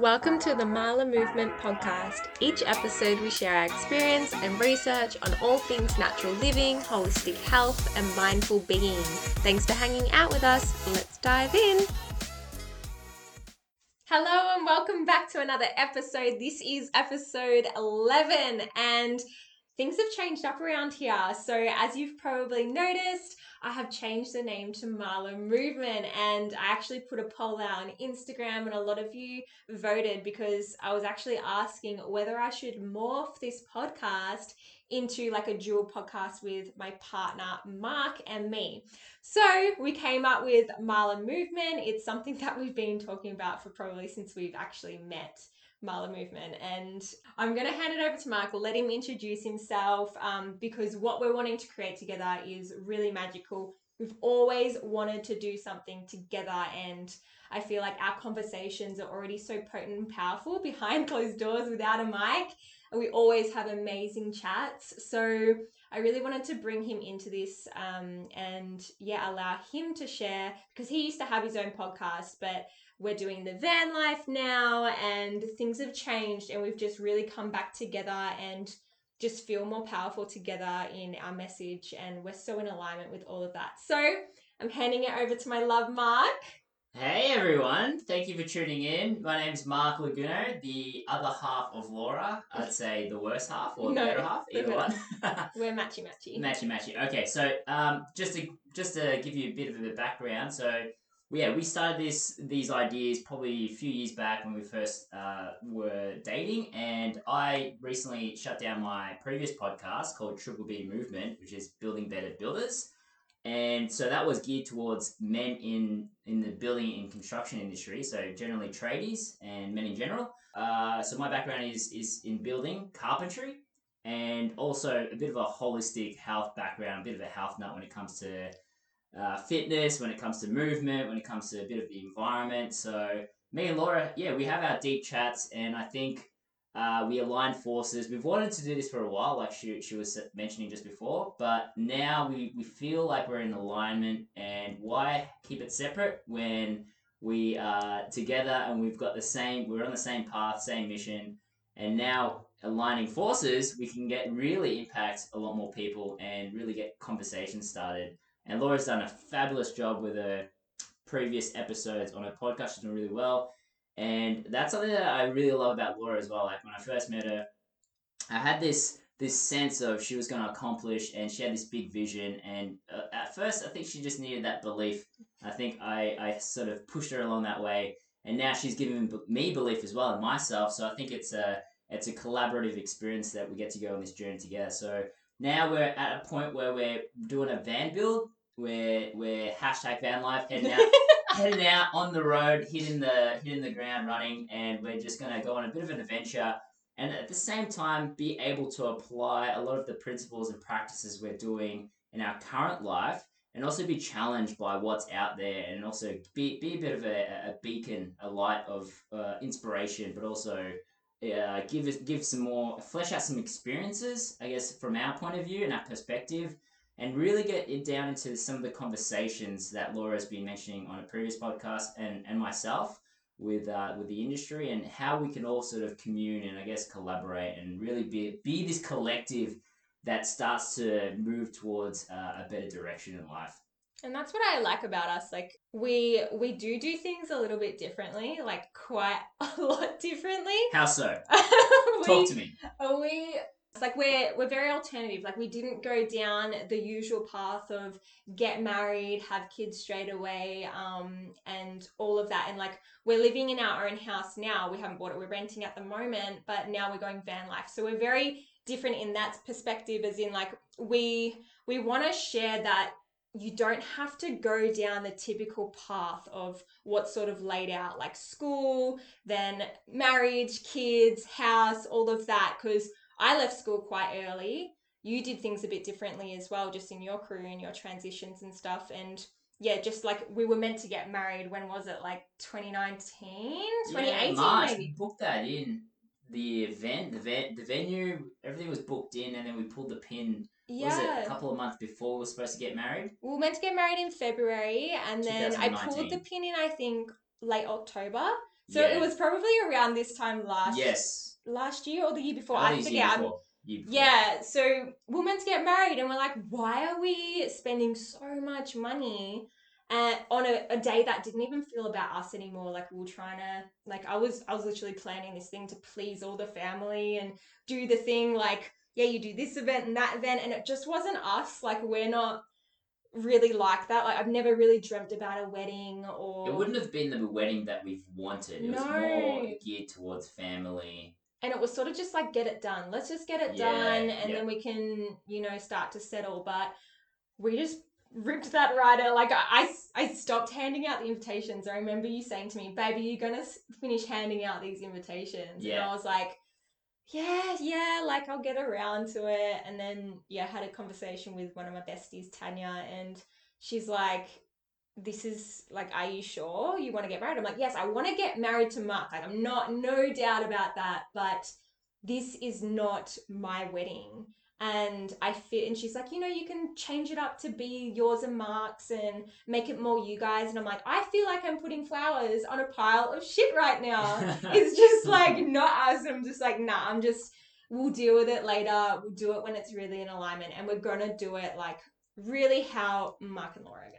Welcome to the Marla Movement podcast. Each episode, we share our experience and research on all things natural living, holistic health, and mindful being. Thanks for hanging out with us. Let's dive in. Hello, and welcome back to another episode. This is episode 11, and things have changed up around here. So, as you've probably noticed, I have changed the name to Marla Movement and I actually put a poll out on Instagram and a lot of you voted because I was actually asking whether I should morph this podcast into like a dual podcast with my partner Mark and me. So we came up with Marla Movement. It's something that we've been talking about for probably since we've actually met. Marla movement. And I'm going to hand it over to Michael, let him introduce himself um, because what we're wanting to create together is really magical. We've always wanted to do something together, and I feel like our conversations are already so potent and powerful behind closed doors without a mic. And we always have amazing chats. So I really wanted to bring him into this um, and, yeah, allow him to share because he used to have his own podcast, but we're doing the van life now and things have changed and we've just really come back together and just feel more powerful together in our message and we're so in alignment with all of that. So I'm handing it over to my love Mark. Hey everyone, thank you for tuning in. My name's Mark Laguno, the other half of Laura. I'd say the worst half or No, the better half, either one. We're matchy matchy. matchy matchy. Okay, so um, just to just to give you a bit of a background, so yeah, we started this these ideas probably a few years back when we first uh, were dating, and I recently shut down my previous podcast called Triple B Movement, which is building better builders, and so that was geared towards men in in the building and construction industry, so generally tradies and men in general. Uh, so my background is is in building carpentry, and also a bit of a holistic health background, a bit of a health nut when it comes to uh, fitness, when it comes to movement, when it comes to a bit of the environment. So me and Laura, yeah, we have our deep chats, and I think uh, we aligned forces. We've wanted to do this for a while, like she, she was mentioning just before, but now we, we feel like we're in alignment. And why keep it separate when we are together and we've got the same, we're on the same path, same mission, and now aligning forces, we can get really impact a lot more people and really get conversations started. And Laura's done a fabulous job with her previous episodes on her podcast. She's done really well. And that's something that I really love about Laura as well. Like when I first met her, I had this this sense of she was going to accomplish and she had this big vision and uh, at first i think she just needed that belief i think I, I sort of pushed her along that way and now she's given me belief as well in myself so i think it's a it's a collaborative experience that we get to go on this journey together so now we're at a point where we're doing a van build we're we're hashtag van life heading out heading out on the road, hitting the hitting the ground running, and we're just gonna go on a bit of an adventure, and at the same time be able to apply a lot of the principles and practices we're doing in our current life, and also be challenged by what's out there, and also be be a bit of a, a beacon, a light of uh, inspiration, but also. Uh, give give some more flesh out some experiences, I guess, from our point of view and our perspective, and really get it down into some of the conversations that Laura has been mentioning on a previous podcast and, and myself with uh, with the industry and how we can all sort of commune and I guess collaborate and really be be this collective that starts to move towards uh, a better direction in life. And that's what I like about us. Like we we do do things a little bit differently, like quite a lot differently. How so? we, Talk to me. We it's like we're we're very alternative. Like we didn't go down the usual path of get married, have kids straight away, um, and all of that. And like we're living in our own house now. We haven't bought it. We're renting at the moment, but now we're going van life. So we're very different in that perspective. As in, like we we want to share that you don't have to go down the typical path of what's sort of laid out, like school, then marriage, kids, house, all of that, because I left school quite early. You did things a bit differently as well, just in your career and your transitions and stuff. And yeah, just like we were meant to get married. When was it? Like 2019, 2018, yeah, March, maybe. We booked that in the event, the ve- the venue, everything was booked in, and then we pulled the pin. Yeah. Was it a couple of months before we were supposed to get married? we were meant to get married in February, and then I pulled the pin in, I think, late October. So Yeah. it was probably around this time last yes. Last year or the year before. I I forget. before. Yeah, so we're meant to get married, and we're like, why are we spending so much money uh, on a, a day that didn't even feel about us anymore? Like we were trying to, like I was, I was literally planning this thing to please all the family and do the thing like, yeah, you do this event and that event, and it just wasn't us. Like we're not really like that. Like I've never really dreamt about a wedding or It wouldn't have been the wedding that we've wanted. It was No. more geared towards family. And it was sort of just like get it done. Let's just get it Yeah, done and yeah. then we can you know start to settle. But we just ripped that right out like I, I, I stopped handing out the invitations. I remember you saying to me baby you're gonna finish handing out these invitations. Yeah. and i was like yeah yeah like i'll get around to it. And then yeah I had a conversation with one of my besties tanya and she's like this is like, are you sure you want to get married? I'm like, yes, I want to get married to Mark. Like, I'm not, no doubt about that. But this is not my wedding. And I feel, and she's like, you know, you can change it up to be yours and Mark's and make it more you guys. And I'm like, I feel like I'm putting flowers on a pile of shit right now. it's just like not us. I'm just like, nah, I'm just, we'll deal with it later. We'll do it when it's really in alignment. And we're going to do it like really how Mark and Laura are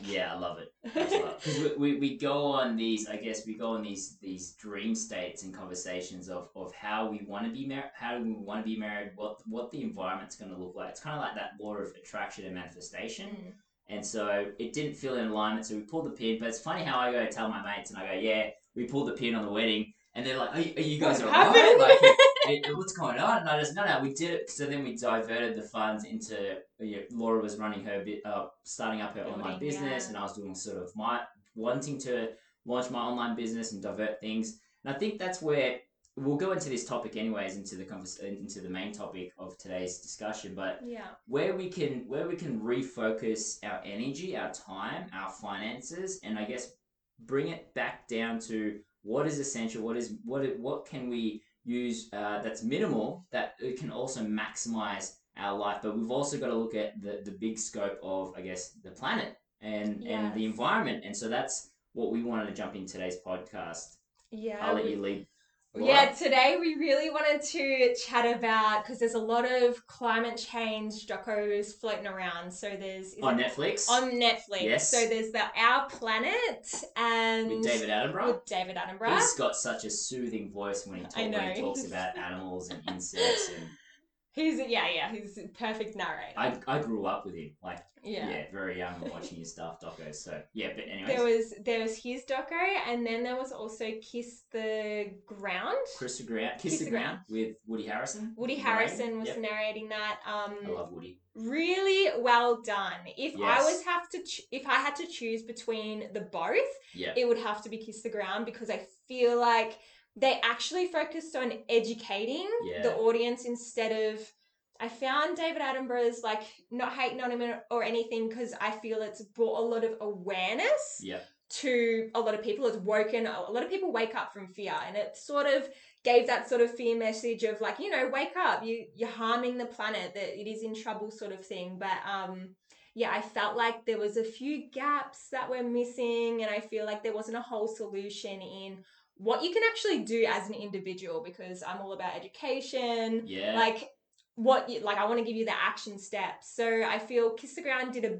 Like, Yeah, I love it. Because we, we, we go on these, I guess, we go on these these dream states and conversations of, of how we want to be married, how do we want to be married, what what the environment's going to look like. It's kind of like that law of attraction and manifestation. Mm. And so it didn't feel in alignment, so we pulled the pin. But it's funny how I go tell my mates, and I go, "Yeah, we pulled the pin on the wedding," and they're like, "Are, you- are you guys alright? Like, hey, what's going on?" And I just, "No, no, we did it." So then we diverted the funds into. Yeah, Laura was running her bit, uh, starting up her online business, yeah. and I was doing sort of my wanting to launch my online business and divert things. And I think that's where we'll go into this topic, anyways, into the convers- into the main topic of today's discussion. But Yeah. where we can where we can refocus our energy, our time, our finances, and I guess bring it back down to what is essential, what is what what can we use uh, that's minimal that it can also maximize our life. But we've also got to look at the the big scope of I guess the planet and and the environment, and so that's what we wanted to jump in today's podcast. Yeah. I'll let you lead. Yeah, today we really wanted to chat about because there's a lot of climate change docos floating around. So there's on it- Netflix on Netflix. Yes. So there's the Our Planet and with David Attenborough. with David Attenborough. He's got such a soothing voice when he, talk, when he talks about animals and insects, and He's yeah yeah he's a perfect narrator. I, I grew up with him, like yeah. yeah, very young watching his stuff, docos. So yeah, but anyway, There was there was his doco and then there was also Kiss the Ground. Chris the Ground, Kiss, the, Ground with Woody Harrelson. Woody? Harrison was Yep. narrating that. Um, I love Woody. really well done. If I was have to, ch- if I had to choose between the both, Yeah, it would have to be Kiss the Ground because I feel like they actually focused on educating Yeah. the audience instead of. I found David Attenborough's like not hating on him or anything because I feel it's brought a lot of awareness yeah, to a lot of people. It's woken a lot of people wake up from fear, and it sort of gave that sort of fear message of like you know wake up, you you're harming the planet, that it is in trouble sort of thing. But um, yeah, I felt like there was a few gaps that were missing, and I feel like there wasn't a whole solution in what you can actually do as an individual because I'm all about education yeah. like what you like i want to give you the action steps so i feel kiss the ground did a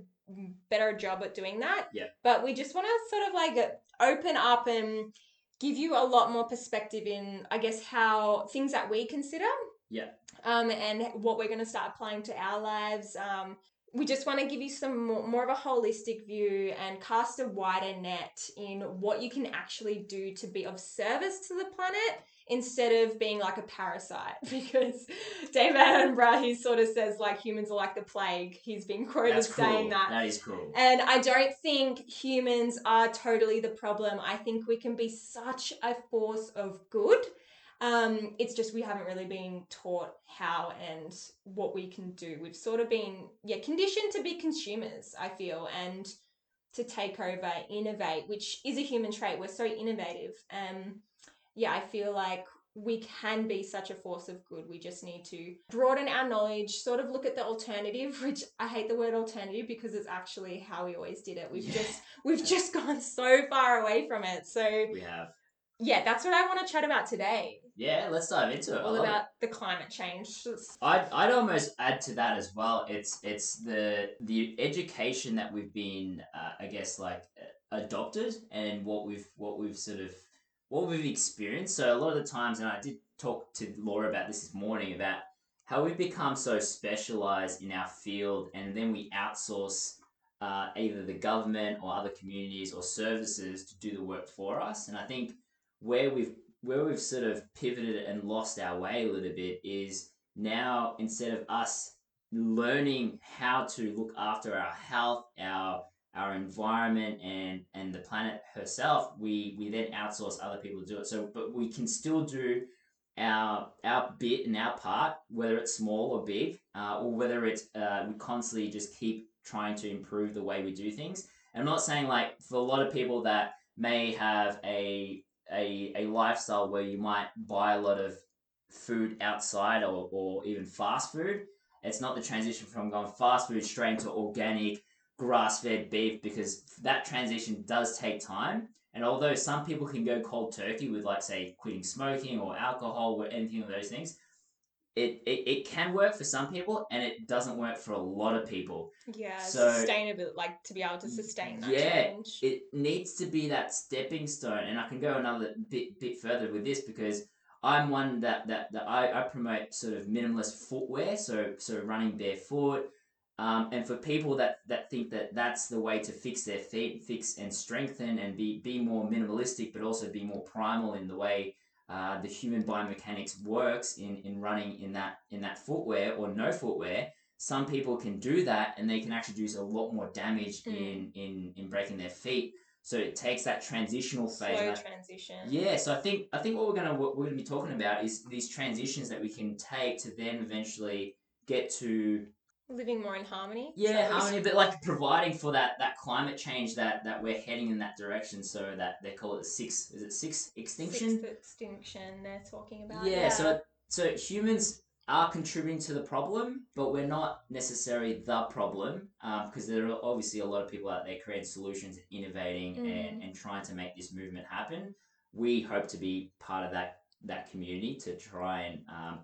better job at doing that Yeah. but we just want to sort of like open up and give you a lot more perspective in i guess how things that we consider Yeah. um and what we're going to start applying to our lives um we just want to give you some more, more of a holistic view and cast a wider net in what you can actually do to be of service to the planet instead of being like a parasite because David Attenborough he sort of says like humans are like the plague he's been quoted That's saying that That is cruel. and I don't think humans are totally the problem. I think we can be such a force of good. Um, it's just we haven't really been taught how and what we can do. We've sort of been, yeah, conditioned to be consumers, I feel, and to take over, innovate, which is a human trait. We're so innovative. Um, yeah, I feel like we can be such a force of good. We just need to broaden our knowledge, sort of look at the alternative, which I hate the word alternative because it's actually how we always did it. We've Yeah. just we've just gone so far away from it. So We have. Yeah, that's what I want to chat about today. Yeah, let's dive into it. All love it. about the climate change. I'd, I'd almost add to that as well. It's it's the the education that we've been, uh, I guess, like adopted, and what we've what we've sort of what we've experienced. So a lot of the times, and I did talk to Laura about this this morning about how we've become so specialized in our field, and then we outsource uh, either the government or other communities or services to do the work for us. And I think where we've where we've sort of pivoted and lost our way a little bit is now instead of us learning how to look after our health, our our environment and and the planet herself, we we then outsource other people to do it. So, but we can still do our our bit and our part, whether it's small or big, uh, or whether it's uh, we constantly just keep trying to improve the way we do things. And I'm not saying like for a lot of people that may have a a, a lifestyle where you might buy a lot of food outside or, or even fast food. It's not the transition from going fast food straight into organic grass fed beef because that transition does take time. And although some people can go cold turkey with, like, say, quitting smoking or alcohol or anything of those things, it, it, it can work for some people and it doesn't work for a lot of people. yeah, So- sustainable, like to be able to sustain that Yeah, change. it needs to be that stepping stone and i can go another bit bit further with this because i'm one that that, that I, I promote sort of minimalist footwear so so running barefoot um, and for people that that think that that's the way to fix their feet fix and strengthen and be be more minimalistic but also be more primal in the way uh, the human biomechanics works in in running in that in that footwear or no footwear some people can do that and they can actually do a lot more damage Mm. in, in in breaking their feet so it takes that transitional phase Slow transition. yeah so i think i think what we're gonna what we're gonna be talking about is these transitions that we can take to then eventually get to Living more in harmony. Yeah harmony but like providing for that that climate change that that we're heading in that direction so that they call it the six is it six extinction Sixth extinction they're talking about. yeah, so so humans are contributing to the problem, but we're not necessarily the problem Um because there are obviously a lot of people out there creating solutions, innovating, and, and trying to make this movement happen. We hope to be part of that that community to try and um,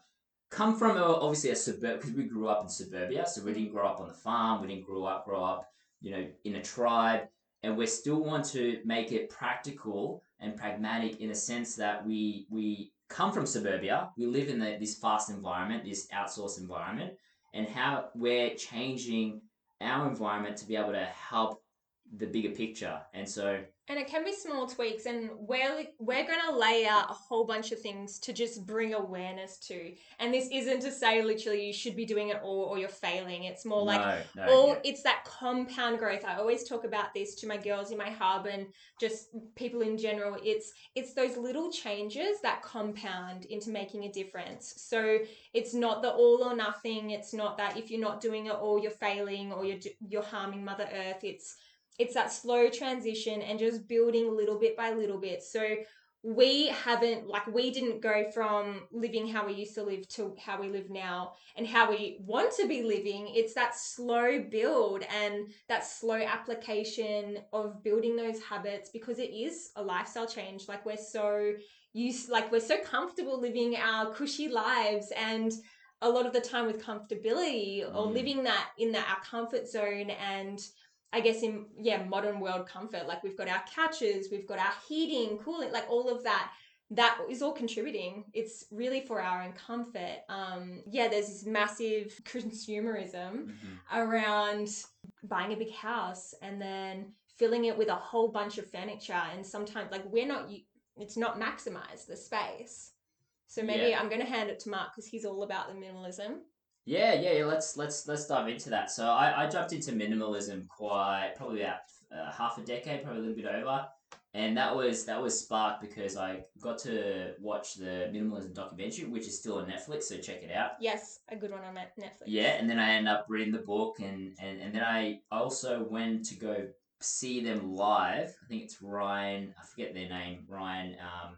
come from a, obviously a suburb because we grew up in suburbia, so we didn't grow up on the farm, we didn't grow up grow up you know in a tribe, and we still want to make it practical and pragmatic in a sense that we we come from suburbia we live in the, this fast environment this outsourced environment and how we're changing our environment to be able to help the bigger picture. And so And it can be small tweaks, and we're we're gonna lay out a whole bunch of things to just bring awareness to. And this isn't to say literally you should be doing it all or you're failing. It's more like no, no, all yeah. it's that compound growth. I always talk about this to my girls in my hub and just people in general. It's it's those little changes that compound into making a difference. So it's not the all or nothing. It's not that if you're not doing it all, you're failing or you're you're harming Mother Earth. It's it's that slow transition and just building little bit by little bit. So we haven't like we didn't go from living how we used to live to how we live now and how we want to be living it's that slow build and that slow application of building those habits because it is a lifestyle change like we're so used like we're so comfortable living our cushy lives and a lot of the time with comfortability or Mm. living that in that our comfort zone and I guess in yeah modern world comfort like we've got our couches we've got our heating cooling like all of that. That is all contributing. It's really for our own comfort. Um yeah there's this massive consumerism Mhm. around buying a big house and then filling it with a whole bunch of furniture and sometimes like we're not it's not maximized the space. So maybe Yeah. i'm going to hand it to mark because he's all about the minimalism Yeah, yeah, yeah. Let's let's let's dive into that. So I, I jumped into minimalism quite probably about uh, half a decade, probably a little bit over, and that was that was sparked because I got to watch the minimalism documentary, which is still on Netflix. So check it out. yes a good one on netflix Yeah, and then I ended up reading the book, and and and then I also went to go see them live. I think it's Ryan. I forget their name. Ryan. Um,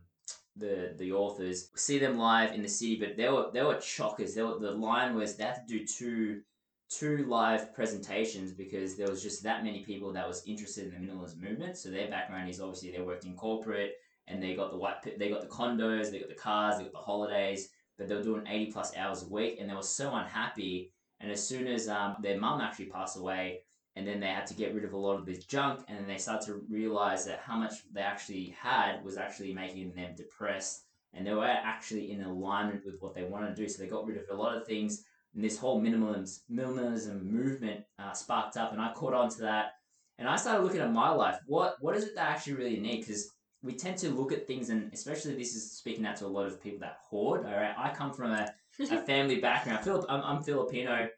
the the authors see them live in the city, but they were they were chockers. They were, the line was they had to do two two live presentations because there was just that many people that was interested in the minimalist movement. So their background is obviously they worked in corporate and they got the white, they got the condos, they got the cars, they got the holidays, but they were doing 80 plus hours a week, and they were so unhappy. And as soon as um, their mum actually passed away, and then they had to get rid of a lot of this junk, and then they started to realize that how much they actually had was actually making them depressed, and they were actually in alignment with what they wanted to do. So they got rid of a lot of things, and this whole minimalism minimalism movement uh, sparked up, and I caught on to that, and I started looking at my life. What what is it that I actually really need? Because we tend to look at things, and especially this is speaking out to a lot of people that hoard. All right, I come from a, a family background. Philip, I'm, I'm Filipino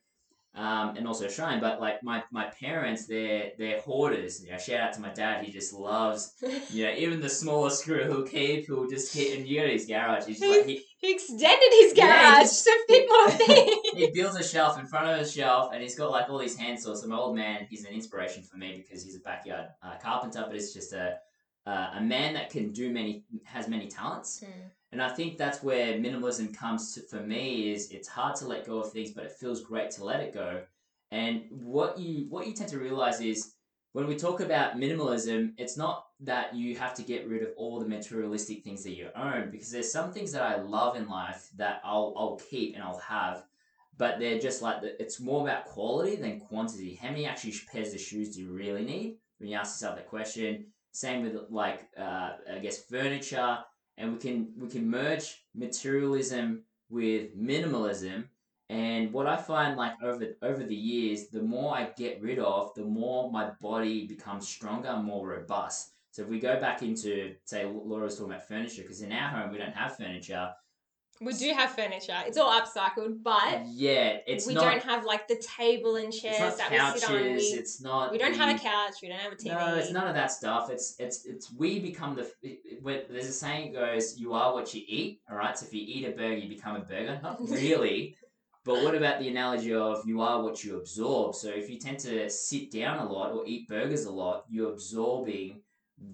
um, and also Australian. But like my, my parents, they're they're hoarders. You know, shout out to my dad. He just loves you know even the smallest screw he'll keep. He'll just hit and you go to his garage. He's like he, He extended his Yeah, garage just- to fit more things. he builds a shelf in front of a shelf, and he's got like all these hand saws. So my old man, he's an inspiration for me because he's a backyard uh, carpenter, but it's just a uh, a man that can do many has many talents. And I think that's where minimalism comes to for me is it's hard to let go of things, but it feels great to let it go. And what you what you tend to realize is when we talk about minimalism, it's not that you have to get rid of all the materialistic things that you own because there's some things that I love in life that I'll I'll keep and I'll have, but they're just like the, it's more about quality than quantity. How many actually pairs of shoes do you really need? When you ask yourself that question. Same with like uh, I guess furniture and we can we can merge materialism with minimalism. And what i find like over over the years the more i get rid of the more my body becomes stronger and more robust. So if we go back into say laura was talking about furniture because in our home we don't have furniture We do have furniture. It's all upcycled, but yeah it's we not don't have like the table and chairs that couches we sit on. We, it's not we don't have a couch. We don't have a TV. No, it's none of that stuff. It's it's it's we become the. When- there's a saying that goes, "You are what you eat." All right. So if you eat a burger, you become a burger. Not really. but what about the analogy of you are what you absorb? So if you tend to sit down a lot or eat burgers a lot, you're absorbing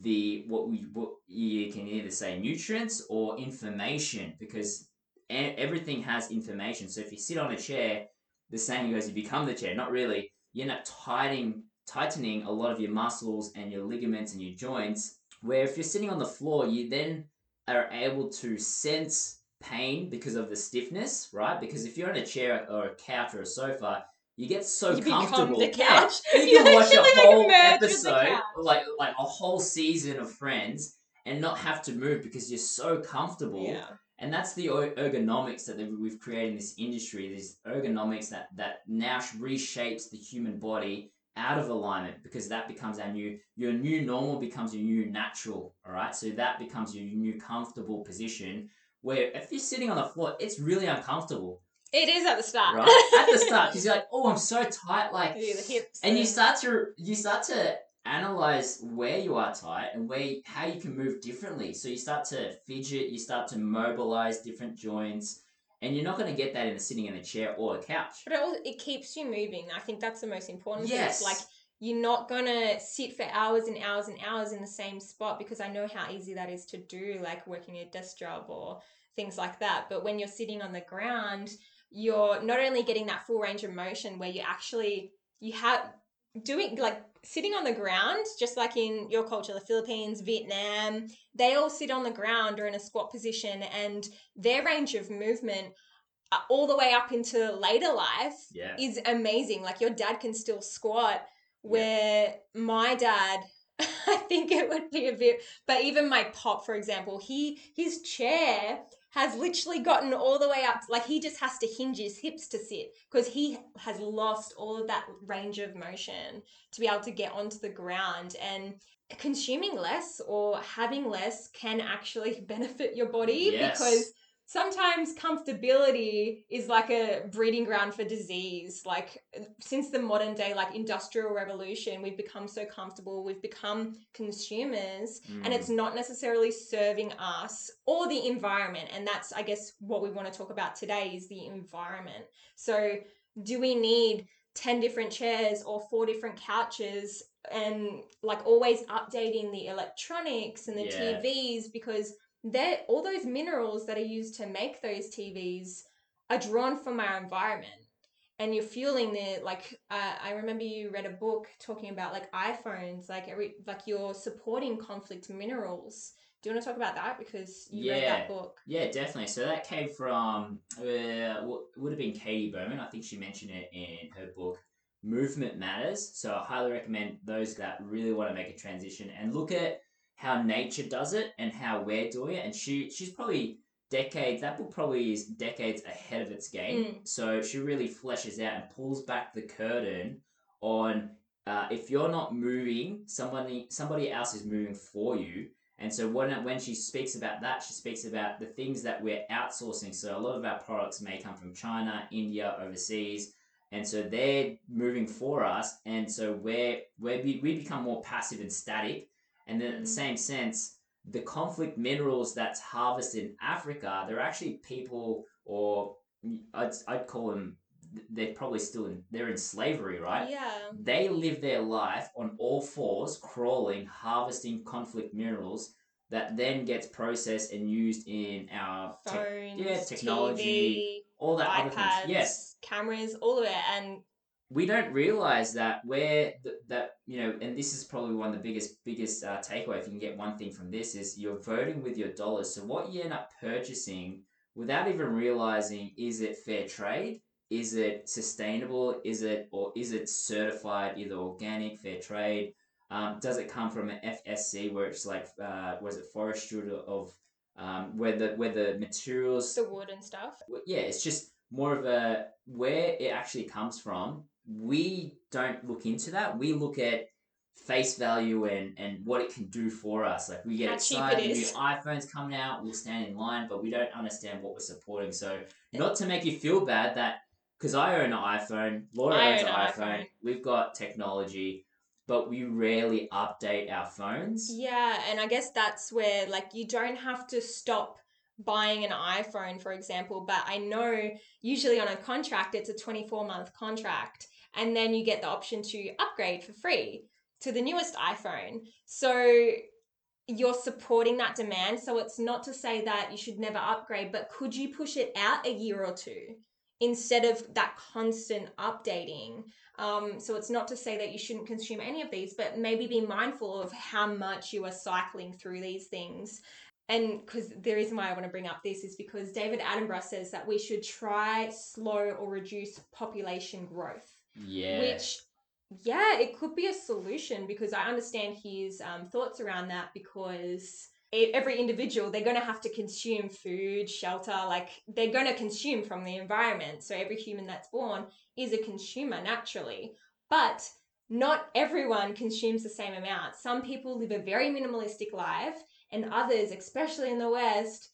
the what we what you can either say nutrients or information because everything has information. So if you sit on a chair, the saying goes, you become the chair. Not really. You end up tightening tightening a lot of your muscles and your ligaments and your joints. Where if you're sitting on the floor, you then are able to sense pain because of the stiffness, right? Because if you're on a chair or a couch or a sofa, you get so you comfortable. the Yeah, couch. you You can watch a whole merge with the episode, like like a whole season of Friends, and not have to move because you're so comfortable. Yeah. And that's the er- ergonomics that we've created in this industry. this ergonomics that that now reshapes the human body out of alignment because that becomes our new your new normal becomes your new natural. All right, so that becomes your new comfortable position. Where if you're sitting on the floor, it's really uncomfortable, It is at the start. right? At the start, because you're like, oh, I'm so tight, like Do the hips. and you start to you start to analyze where you are tight and where how you can move differently so you start to fidget you start to mobilize different joints and you're not going to get that in a sitting in a chair or a couch But it, also, it keeps you moving. I think that's the most important Yes. thing. Like you're not gonna sit for hours and hours and hours in the same spot because I know how easy that is to do, like working a desk job or things like that. But when you're sitting on the ground, you're not only getting that full range of motion where you actually you have doing like sitting on the ground, just like in your culture, the Philippines, Vietnam, they all sit on the ground or in a squat position, and their range of movement uh, all the way up into later life yeah is amazing. Like your dad can still squat, where my dad, I think it would be a bit. But even my pop, for example, he his chair has literally gotten all the way up. Like he just has to hinge his hips to sit because he has lost all of that range of motion to be able to get onto the ground and. Consuming less or having less can actually benefit your body Yes. because sometimes comfortability is like a breeding ground for disease like since the modern day like industrial revolution we've become so comfortable we've become consumers and Mm. it's not necessarily serving us or the environment and that's i guess what we want to talk about today is the environment so do we need 10 different chairs or four different couches and like always updating the electronics and the Yeah. tvs because they're all those minerals that are used to make those TVs are drawn from our environment. And you're fueling the like. Uh, I remember you read a book talking about like iPhones, like every like you're supporting conflict minerals Do you want to talk about that because you read that book? Yeah, definitely. So that came from uh, would have been Katy Bowman. I think she mentioned it in her book Movement Matters. So I highly recommend those that really want to make a transition and look at how nature does it and how we're doing it. And she she's probably decades. That book probably is decades ahead of its game. So she really fleshes out and pulls back the curtain on uh, if you're not moving, somebody somebody else is moving for you. And so when when she speaks about that, she speaks about the things that we're outsourcing. So a lot of our products may come from China, India, overseas, and so they're moving for us. And so we're, we're we become more passive and static. And then at the Mm. same sense, the conflict minerals that's harvested in Africa, they're actually people, or I'd, I'd call them, they're probably still in, they're in slavery, right? Yeah. They live their life on all fours, crawling, harvesting conflict minerals that then gets processed and used in our Phones, yeah, technology, all that other things. Yes, cameras, all of it, and we don't realize that we're th- that you know, and this is probably one of the biggest biggest uh, takeaway. If you can get one thing from this, is you're voting with your dollars. So what you end up purchasing without even realizing is it fair trade? Is it sustainable? Is it or is it certified either organic, fair trade? Um, does it come from an FSC where it's like uh, was it forest steward of um, where the where the materials the wood and stuff. yeah, it's just more of a where it actually comes from. We don't look into that. We look at face value and and what it can do for us. Like we get How excited, it new iPhones coming out, we'll stand in line, but we don't understand what we're supporting. So not to make you feel bad that because I own an iPhone, Laura I owns own an an iPhone, iPhone. we've got technology, but we rarely update our phones. Yeah, and I guess that's where like you don't have to stop buying an iPhone, for example, but I know usually on a contract it's a 24 month contract and then you get the option to upgrade for free to the newest iPhone. So you're supporting that demand. So it's not to say that you should never upgrade, but could you push it out a year or two instead of that constant updating? Um, so it's not to say that you shouldn't consume any of these, but maybe be mindful of how much you are cycling through these things. And because the reason why I want to bring up this is because David Attenborough says that we should try slow or reduce population growth Yeah. which yeah it could be a solution because i understand his um, thoughts around that because e- every individual they're going to have to consume food shelter like they're going to consume from the environment. So every human that's born is a consumer naturally. But not everyone consumes the same amount. Some people live a very minimalistic life and others especially in the west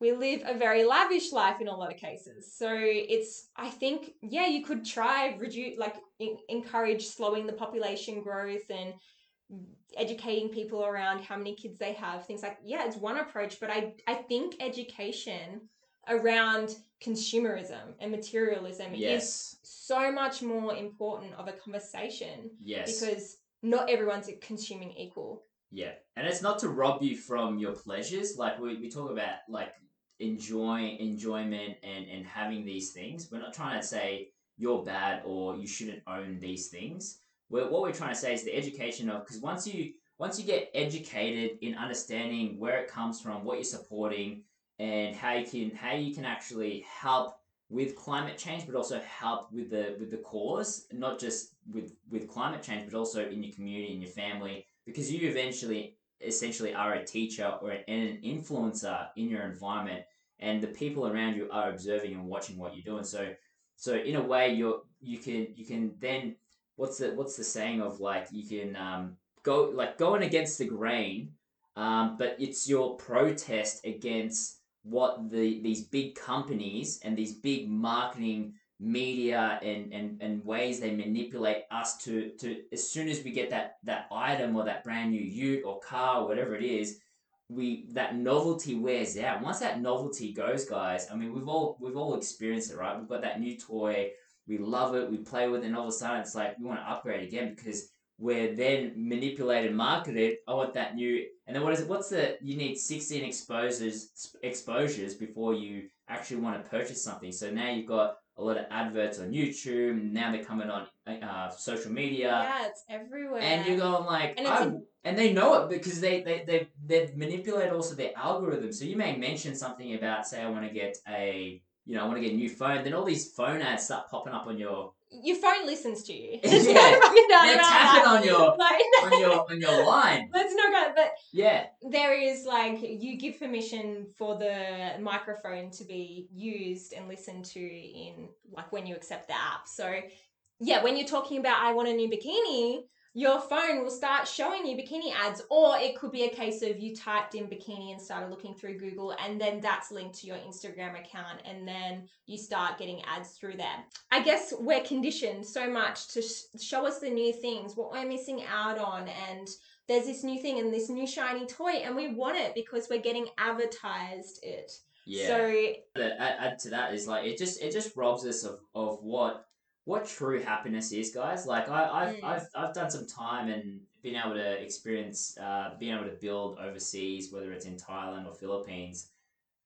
we live a very lavish life in a lot of cases. So it's, I think, yeah, you could try reduce, like, en- encourage slowing the population growth and educating people around how many kids they have. Things like, yeah, it's one approach, but I, I think education around consumerism and materialism is so much more important of a conversation Yes. because not everyone's consuming equal. Yeah, and it's not to rob you from your pleasures. Like we, we talk about like enjoying enjoyment and and having these things. We're not trying to say you're bad or you shouldn't own these things. We're, what we're trying to say is the education of because once you once you get educated in understanding where it comes from, what you're supporting, and how you can how you can actually help with climate change, but also help with the with the cause, not just with with climate change, but also in your community, in your family, because you eventually essentially are a teacher or an, an influencer in your environment, and the people around you are observing and watching what you're doing. So, so in a way, you're you can you can then what's the what's the saying of like you can um, go like going against the grain, um, but it's your protest against what the these big companies and these big marketing media and, and, and ways they manipulate us to, to as soon as we get that, that item or that brand new ute or car or whatever it is we that novelty wears out. Once that novelty goes guys i mean we've all we've all experienced it right? We've got that new toy we love it we play with it and all of a sudden it's like we want to upgrade again because we're then manipulated marketed oh, i want that new and then what is it what's the you need 16 exposures exposures before you actually want to purchase something. So now you've got a lot of adverts on YouTube. Now they're coming on uh, social media. yeah, it's everywhere. And you're going like, And in- and they know it because they they they they manipulate also their algorithm. So you may mention something about, say, I want to get a, you know, I want to get a new phone. Then all these phone ads start popping up on your your phone listens to you. Yeah. There's no fucking doubt They're about tapping that. on your- like, on your on your line. let's not go. But Yeah, there is like you give permission for the microphone to be used and listened to in like when you accept the app. So yeah, when you're talking about I want a new bikini, your phone will start showing you bikini ads, or it could be a case of you typed in bikini and started looking through Google, and then that's linked to your Instagram account, and then you start getting ads through there. I guess we're conditioned so much to sh- show us the new things, what we're missing out on, and there's this new thing and this new shiny toy, and we want it because we're getting advertised it. yeah. So add, add to that is like it just it just robs us of, of what what true happiness is, guys. Like I, I've, Mm. I've I've done some time and been able to experience uh, being able to build overseas, whether it's in Thailand or Philippines.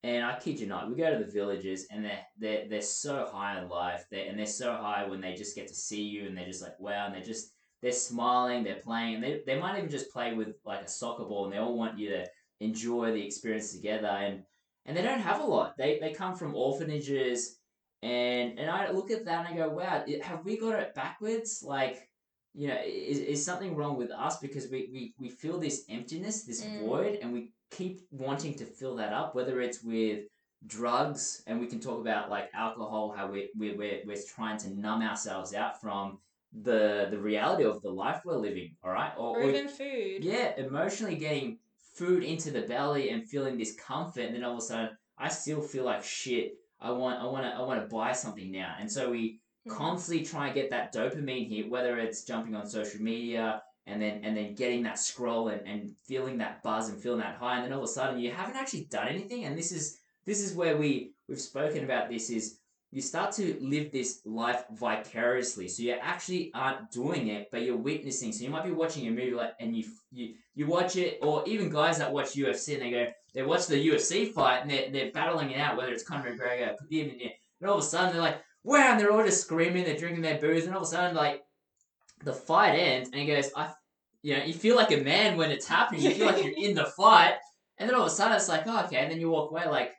And I kid you not, we go to the villages and they're they're, they're so high in life. They and they're so high when they just get to see you and they're just like wow, and they're just they're smiling, they're playing, and they, they might even just play with like a soccer ball and they all want you to enjoy the experience together and and they don't have a lot. They they come from orphanages, and and I look at that and I go, wow, have we got it backwards? Like, you know, is, is something wrong with us because we, we, we feel this emptiness, this Mm. void, and we keep wanting to fill that up, whether it's with drugs, and we can talk about like alcohol, how we we we're, we're trying to numb ourselves out from the the reality of the life we're living. All right, or, or or even food. yeah, emotionally getting food into the belly and feeling this comfort, and then all of a sudden, I still feel like shit. I want, I want to, I want to buy something now, and so we Mm. constantly try and get that dopamine hit, whether it's jumping on social media and then and then getting that scroll and, and feeling that buzz and feeling that high, and then all of a sudden you haven't actually done anything, and this is this is where we we've spoken about this is you start to live this life vicariously. So you actually aren't doing it, but you're witnessing. So you might be watching a movie like, and you you you watch it, or even guys that watch UFC and they go, they watch the UFC fight and they're, they're battling it out, whether it's Conor McGregor, Khabib, and, and all of a sudden they're like, wow, and they're all just screaming, they're drinking their booze, and all of a sudden like the fight ends, and he goes, I, you know, you feel like a man when it's happening. You feel like you're in the fight, and then all of a sudden it's like, oh, okay, and then you walk away like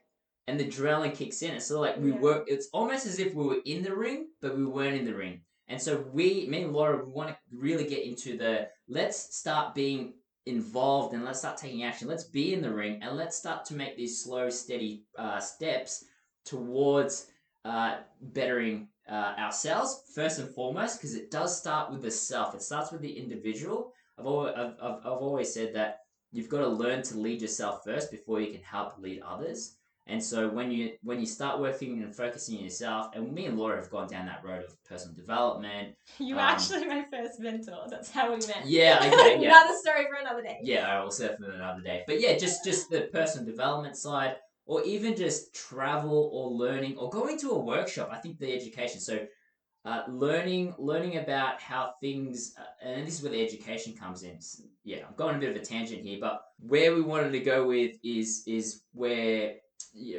and the adrenaline kicks in. It's sort of like we Yeah. were. It's almost as if we were in the ring, but we weren't in the ring. And so we, me and Laura, we want to really get into the. Let's start being involved and let's start taking action. Let's be in the ring and let's start to make these slow, steady uh, steps towards uh, bettering uh, ourselves first and foremost, because it does start with the self. It starts with the individual. I've always, I've, I've, I've always said that you've got to learn to lead yourself first before you can help lead others. And so when you when you start working and focusing on yourself, and me and Laura have gone down that road of personal development. You were Um, actually my first mentor. That's how we met. Yeah, okay, yeah. Another story for another day. Yeah, I will say for another day. But yeah, just just the personal development side, or even just travel or learning or going to a workshop. I think the education. So, uh, learning learning about how things, uh, and this is where the education comes in. S- Yeah, I'm going a bit of a tangent here, but where we wanted to go with is is where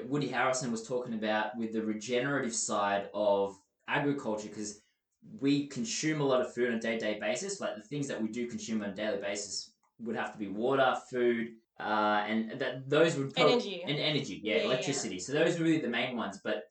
Woody Harrelson was talking about with the regenerative side of agriculture because we consume a lot of food on a day-to-day basis like the things that we do consume on a daily basis would have to be water food uh, and that those would prob- Energy. and energy yeah, Yeah, yeah, yeah. electricity so those are really the main ones but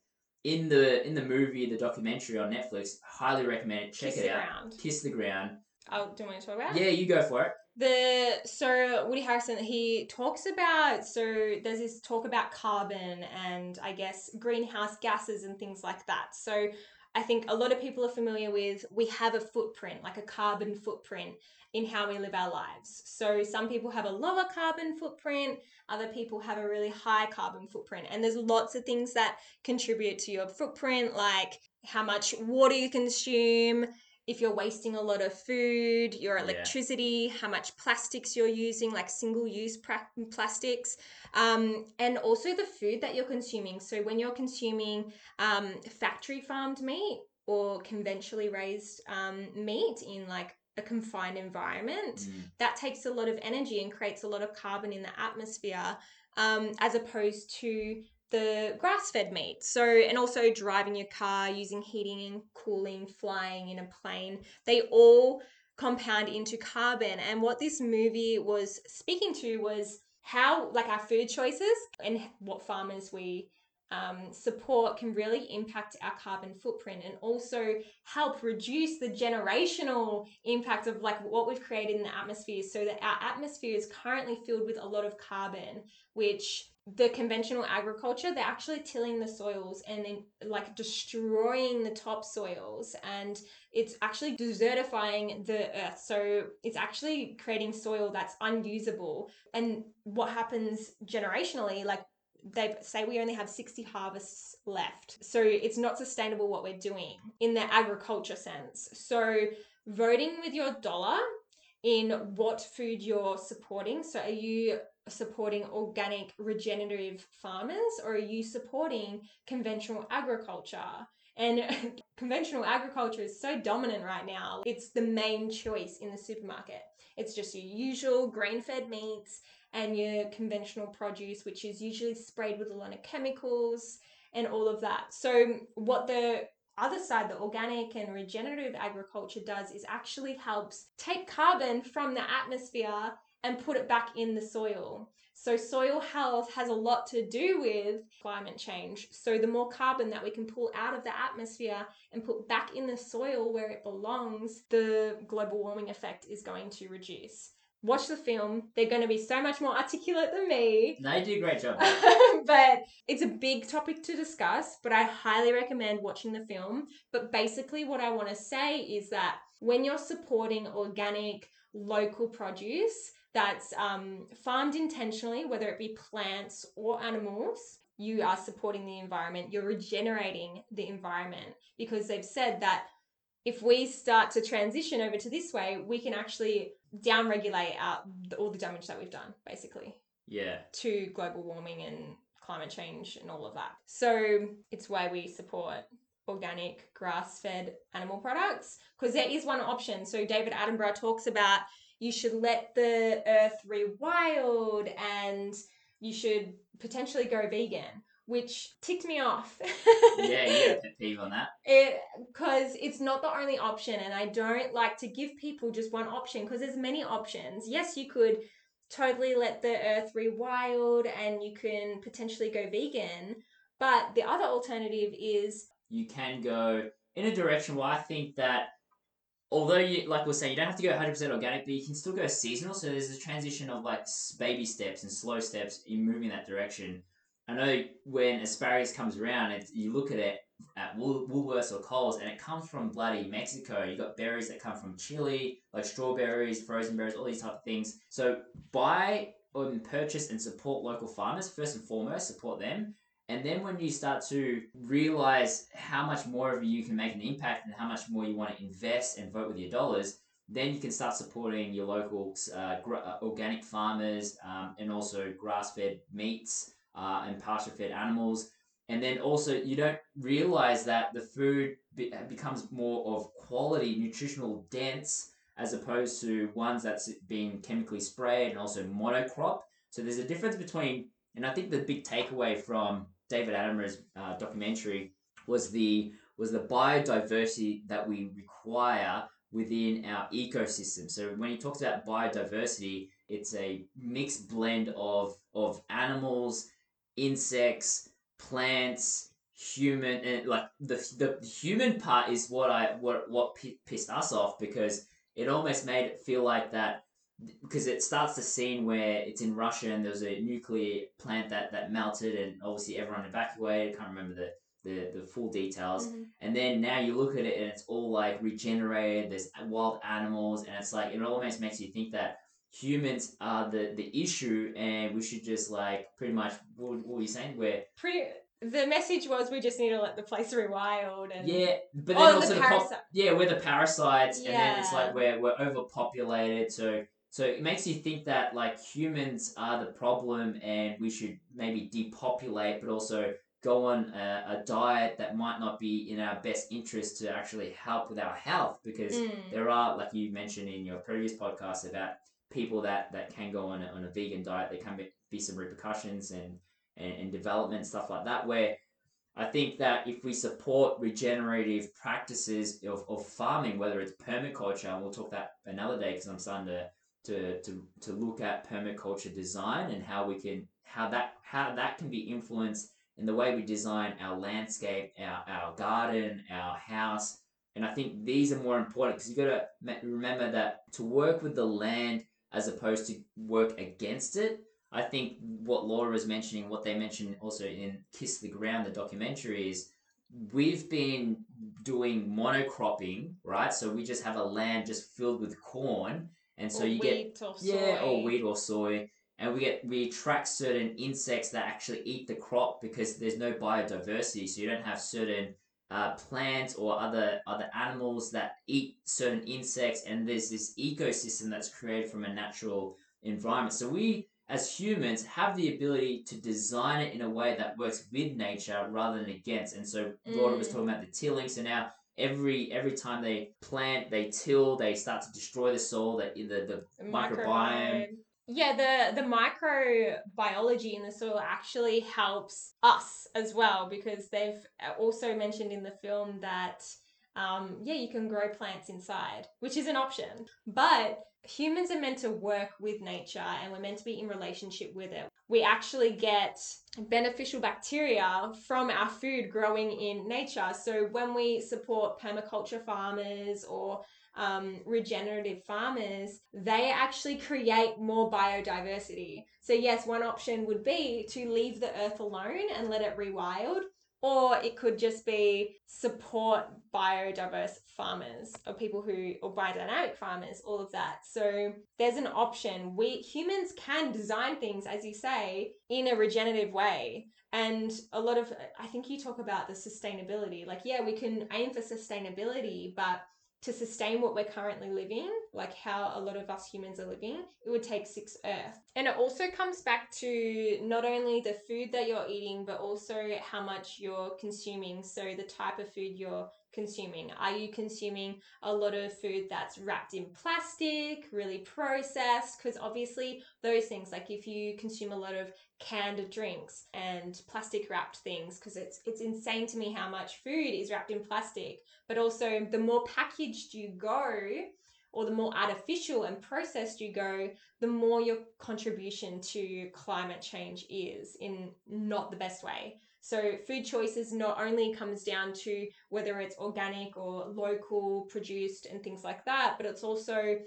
in the in the movie the documentary on netflix highly recommend it check Kiss it the out ground. kiss the ground Oh, do you want to talk about? yeah you go for it The so Woody Harrelson he talks about so there's this talk about carbon and I guess greenhouse gases and things like that. So I think a lot of people are familiar with we have a footprint, like a carbon footprint in how we live our lives. So some people have a lower carbon footprint, other people have a really high carbon footprint. And there's lots of things that contribute to your footprint like how much water you consume, if you're wasting a lot of food, your Yeah. electricity, how much plastics you're using, like single use pra- plastics, um, and also the food that you're consuming. So, when you're consuming um, factory farmed meat or conventionally raised um, meat in like a confined environment, Mm. that takes a lot of energy and creates a lot of carbon in the atmosphere, um, as opposed to the grass fed meat. So, and also driving your car, using heating and cooling, flying in a plane, they all compound into carbon. And what this movie was speaking to was how, like, our food choices and what farmers we um, support can really impact our carbon footprint and also help reduce the generational impact of like what we've created in the atmosphere so that our atmosphere is currently filled with a lot of carbon which the conventional agriculture they're actually tilling the soils and then like destroying the topsoils and it's actually desertifying the earth so it's actually creating soil that's unusable and what happens generationally like they say we only have 60 harvests left. So it's not sustainable what we're doing in the agriculture sense. So voting with your dollar in what food you're supporting. So are you supporting organic regenerative farmers or are you supporting conventional agriculture? And conventional agriculture is so dominant right now. It's the main choice in the supermarket. It's just your usual grain fed meats and your conventional produce, which is usually sprayed with a lot of chemicals and all of that. So, what the other side, the organic and regenerative agriculture does is actually helps take carbon from the atmosphere and put it back in the soil. So, soil health has a lot to do with climate change. So, the more carbon that we can pull out of the atmosphere and put back in the soil where it belongs, the global warming effect is going to reduce watch the film. They're going to be so much more articulate than me. They do a great job. but it's a big topic to discuss, but I highly recommend watching the film. But basically, what I want to say is that when you're supporting organic, local produce that's um, farmed intentionally, whether it be plants or animals, you are supporting the environment. You're regenerating the environment because they've said that if we start to transition over to this way, we can actually downregulate our, all the damage that we've done, basically. Yeah. To global warming and climate change and all of that. So it's why we support organic grass fed animal products because there is one option. So David Attenborough talks about you should let the earth rewild and you should potentially go vegan which ticked me off. yeah, yeah, pet peeve on that. It because it's not the only option, and I don't like to give people just one option because there's many options. Yes, you could totally let the earth rewild, and you can potentially go vegan, but the other alternative is you can go in a direction where I think that although you like we're saying you don't have to go 100% organic but you can still go seasonal so there's a transition of like baby steps and slow steps in moving that direction I know when asparagus comes around, it's, you look at it at Wool, Woolworths or Coles, and it comes from bloody Mexico. You got berries that come from Chile, like strawberries, frozen berries, all these type of things. So buy and purchase and support local farmers first and foremost. Support them, and then when you start to realize how much more of you can make an impact and how much more you want to invest and vote with your dollars, then you can start supporting your local uh, uh, organic farmers um, and also grass-fed meats uh, and pasture fed animals. And then also, you don't realize that the food be- becomes more of quality, nutritional dense, as opposed to ones that's been chemically sprayed and also monocrop. So there's a difference between, and I think the big takeaway from David Attenborough's uh, documentary was the was the biodiversity that we require within our ecosystem. So when he talks about biodiversity, it's a mixed blend of of animals insects, plants, human, and like the the human part is what I what what pissed us off because it almost made it feel like that because it starts the scene where it's in Russia and there's a nuclear plant that that melted and obviously everyone evacuated. I can't remember the the, the full details. Mm-hmm. And then now you look at it and it's all like regenerated. There's wild animals and it's like it almost makes you think that humans are the the issue and we should just like pretty much what, what were you saying where pretty the message was we just need to let the place rewild and yeah but then oh, also the, the pop, yeah we're the parasites yeah. and then it's like we're, we're overpopulated so so it makes you think that like humans are the problem and we should maybe depopulate but also go on a, a, diet that might not be in our best interest to actually help with our health because mm. there are like you mentioned in your previous podcast about people that that can go on a, on a vegan diet, there can be, be some repercussions and and, and development stuff like that. Where I think that if we support regenerative practices of, of farming, whether it's permaculture, and we'll talk that another day because I'm starting to, to to to look at permaculture design and how we can how that how that can be influenced in the way we design our landscape, our, our garden, our house. And I think these are more important because you've got to remember that to work with the land as opposed to work against it. I think what Laura was mentioning, what they mentioned also in Kiss the Ground, the documentary, is we've been doing monocropping, right? So we just have a land just filled with corn, and so or you get or yeah, soy. or wheat or soy, and we get we attract certain insects that actually eat the crop because there's no biodiversity, so you don't have certain uh, plants or other other animals that eat certain insects, and there's this ecosystem that's created from a natural environment. So we as humans have the ability to design it in a way that works with nature rather than against. And so Laura was Mm. talking about the tilling. So now every every time they plant, they till, they start to destroy the soil, the the, the microbiome. Yeah, the the microbiology in the soil actually helps us as well because they've also mentioned in the film that um, yeah, you can grow plants inside, which is an option. But humans are meant to work with nature and we're meant to be in relationship with it. We actually get beneficial bacteria from our food growing in nature. So when we support permaculture farmers or um, regenerative farmers, they actually create more biodiversity. So, yes, one option would be to leave the earth alone and let it rewild, or it could just be support biodiverse farmers or people who, or biodynamic farmers, all of that. So, there's an option. We humans can design things, as you say, in a regenerative way. And a lot of, I think you talk about the sustainability. Like, yeah, we can aim for sustainability, but to sustain what we're currently living, like how a lot of us humans are living, it would take six Earth. And it also comes back to not only the food that you're eating, but also how much you're consuming. So the type of food you're consuming. Are you consuming a lot of food that's wrapped in plastic, really processed? Because obviously, those things, like if you consume a lot of canned drinks and plastic wrapped things, because it's it's insane to me how much food is wrapped in plastic. But also, the more packaged you go, or the more artificial and processed you go, the more your contribution to climate change is in not the best way. So food choices not only comes down to whether it's organic or local produced and things like that, but it's also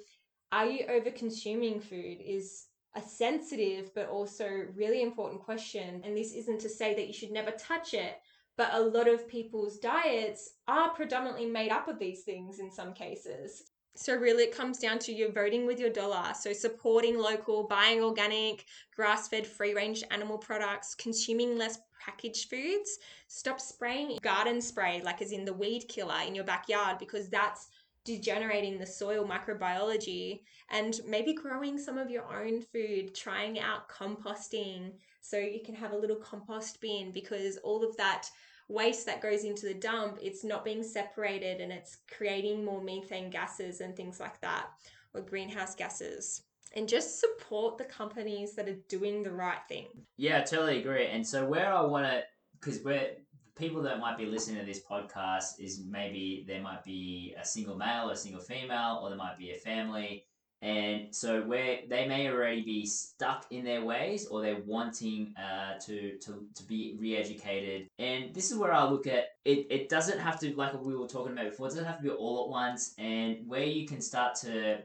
are you over consuming food is a sensitive but also really important question. And this isn't to say that you should never touch it, but a lot of people's diets are predominantly made up of these things in some cases. So really it comes down to you voting with your dollar. So supporting local, buying organic, grass-fed, free-range animal products, consuming less packaged foods, stop spraying garden spray like as in the weed killer in your backyard because that's degenerating the soil microbiology and maybe growing some of your own food, trying out composting so you can have a little compost bin because all of that waste that goes into the dump, it's not being separated and it's creating more methane gases and things like that, or greenhouse gases. And just support the companies that are doing the right thing. Yeah, I totally agree. And so where I want to, because we're people that might be listening to this podcast is maybe there might be a single male or a single female, or there might be a family. And so where they may already be stuck in their ways, or they're wanting uh, to, to to be re-educated. And this is where I look at it. It doesn't have to like we were talking about before. It doesn't have to be all at once. And where you can start to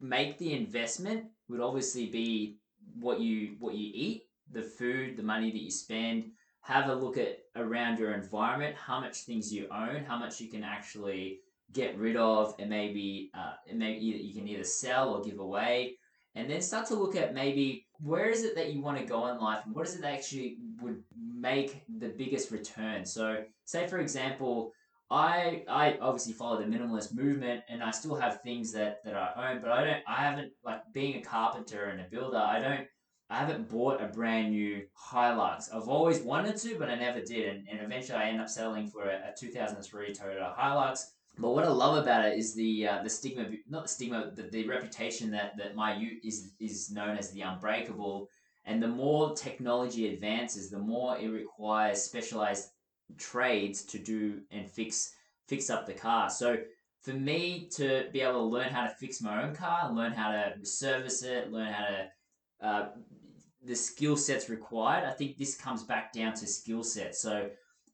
make the investment would obviously be what you what you eat, the food, the money that you spend. Have a look at around your environment, how much things you own, how much you can actually get rid of, and maybe uh, and maybe you, can either sell or give away, and then start to look at maybe where is it that you want to go in life, and what is it that actually would make the biggest return. So, say for example, I I obviously follow the minimalist movement, and I still have things that that I own, but I don't. I haven't like being a carpenter and a builder. I don't. I haven't bought a brand new Hilux. I've always wanted to, but I never did, and, and eventually I end up settling for a, a 2003 Toyota Hilux. But what I love about it is the uh, the stigma, not the stigma, the, the reputation that that my ute is is known as the unbreakable, And the more technology advances, the more it requires specialized trades to do and fix fix up the car. So for me to be able to learn how to fix my own car, learn how to service it, learn how to uh, the skill sets required, I think this comes back down to skill sets. So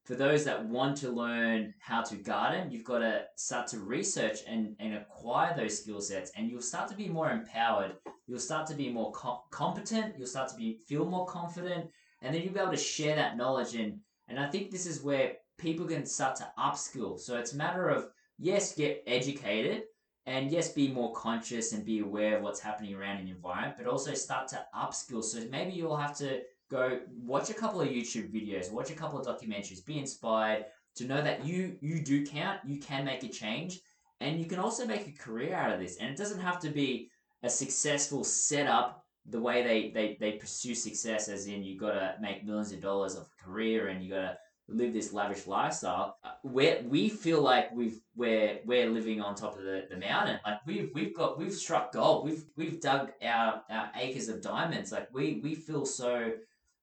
for those that want to learn how to garden, you've got to start to research and, and acquire those skill sets, and you'll start to be more empowered. You'll start to be more com- competent. You'll start to be feel more confident, and then you'll be able to share that knowledge. And and I think this is where people can start to upskill. So it's a matter of yes, get educated, and yes, be more conscious and be aware of what's happening around in your environment, but also start to upskill. So maybe you'll have to go watch a couple of YouTube videos, watch a couple of documentaries, be inspired to know that you you do count, you can make a change, and you can also make a career out of this. And it doesn't have to be a successful setup the way they, they, they pursue success as in you gotta make millions of dollars of a career and you gotta live this lavish lifestyle. Uh, we we feel like we've we're we're living on top of the, the mountain. Like we've we've got we've struck gold. We've we've dug our, our acres of diamonds. Like we we feel so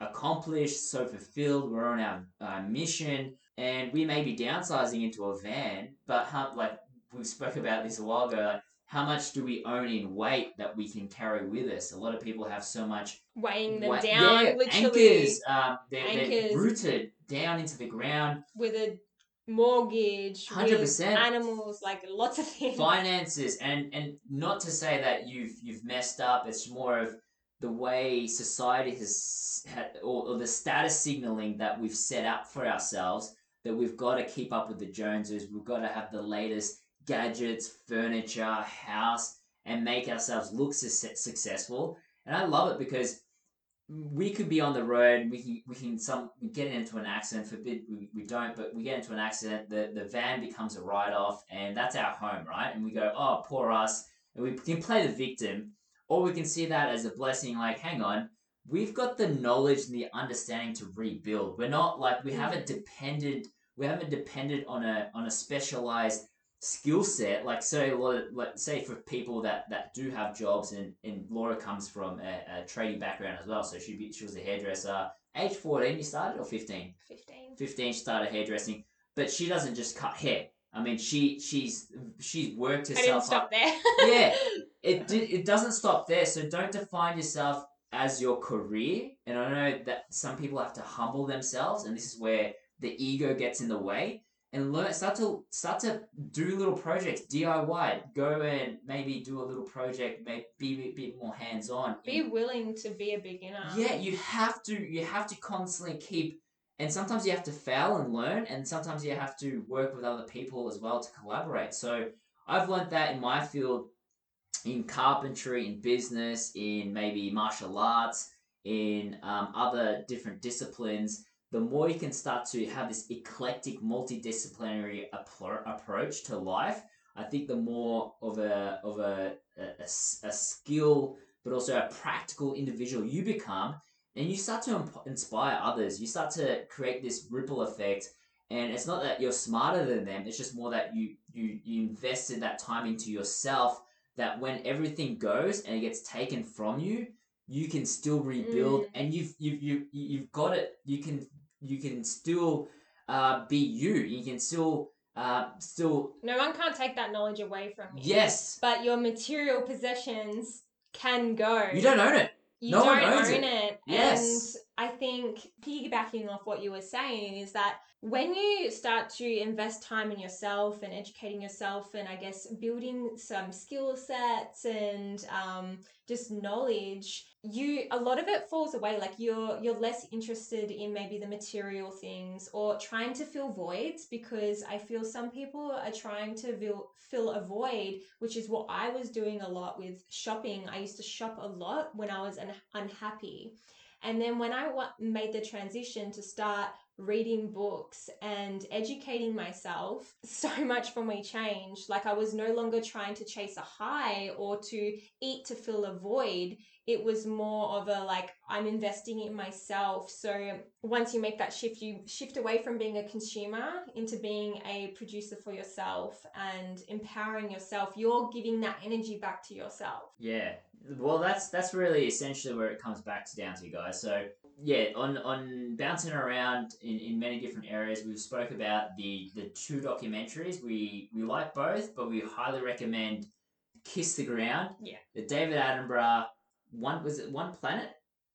accomplished, so fulfilled. We're on our uh, mission, and we may be downsizing into a van, but how, like we spoke about this a while ago, like how much do we own in weight that we can carry with us? A lot of people have so much weighing them wa- down, yeah, literally anchors. Um, they're, they're Anchors. rooted down into the ground. with a mortgage, 100%. animals, like lots of things. finances and and not to say that you've you've messed up it's more of the way society has had or, or the status signaling that we've set up for ourselves that we've got to keep up with the joneses we've got to have the latest gadgets furniture house and make ourselves look su- successful. And i love it because we could be on the road we can we can some get into an accident forbid we, we don't but we get into an accident the the van becomes a write-off and that's our home right? And we go oh poor us and we can play the victim or we can see that as a blessing like hang on we've got the knowledge and the understanding to rebuild. We're not like we haven't mm-hmm. depended we haven't depended on a on a specialized skill set. Like so a lot of like say for people that that do have jobs and and laura comes from a, a trading background as well. So she be, she was a hairdresser. Age 14 you started or 15 Fifteen. 15 she started hairdressing. But she doesn't just cut hair i mean she she's she's worked herself. I didn't up stop there. yeah, it it doesn't stop there. So don't define yourself as your career. And I know that some people have to humble themselves, and this is where the ego gets in the way. And learn start to start to do little projects, DIY. Go and maybe do a little project. Maybe be a bit more hands on. Be willing to be a beginner. Yeah, you have to you have to constantly keep and sometimes you have to fail and learn and sometimes you have to work with other people as well to collaborate. So I've learned that in my field in carpentry, in business, in maybe martial arts, in um, other different disciplines, the more you can start to have this eclectic, multidisciplinary appro- approach to life, I think the more of a of a, a, a a skill, but also a practical individual you become, and you start to imp- inspire others. You start to create this ripple effect, and it's not that you're smarter than them. It's just more that you you you invested that time into yourself. That when everything goes and it gets taken from you, you can still rebuild, Mm. and you've you've you you've got it. You can you can still uh, be you. You can still uh, still No one can't take that knowledge away from you. yes. But your material possessions can go. You don't own it. You No one don't owns own it. it. Yes. And I think piggybacking off what you were saying is that when you start to invest time in yourself and educating yourself and I guess building some skill sets and um, just knowledge, you a lot of it falls away. Like you're you're less interested in maybe the material things or trying to fill voids because I feel some people are trying to fill fill a void, which is what I was doing a lot with shopping. I used to shop a lot when I was un- unhappy. And then when I made the transition to start reading books and educating myself, so much for me changed. Like I was no longer trying to chase a high or to eat to fill a void. It was more of a like, I'm investing in myself. So once you make that shift, you shift away from being a consumer into being a producer for yourself and empowering yourself. You're giving that energy back to yourself. Yeah, Well, that's that's really essentially where it comes back to down to, you guys. So yeah, on on bouncing around in, in many different areas, we've spoke about the the two documentaries. We we like both, but we highly recommend Kiss the Ground. Yeah. The David Attenborough one was it One Planet?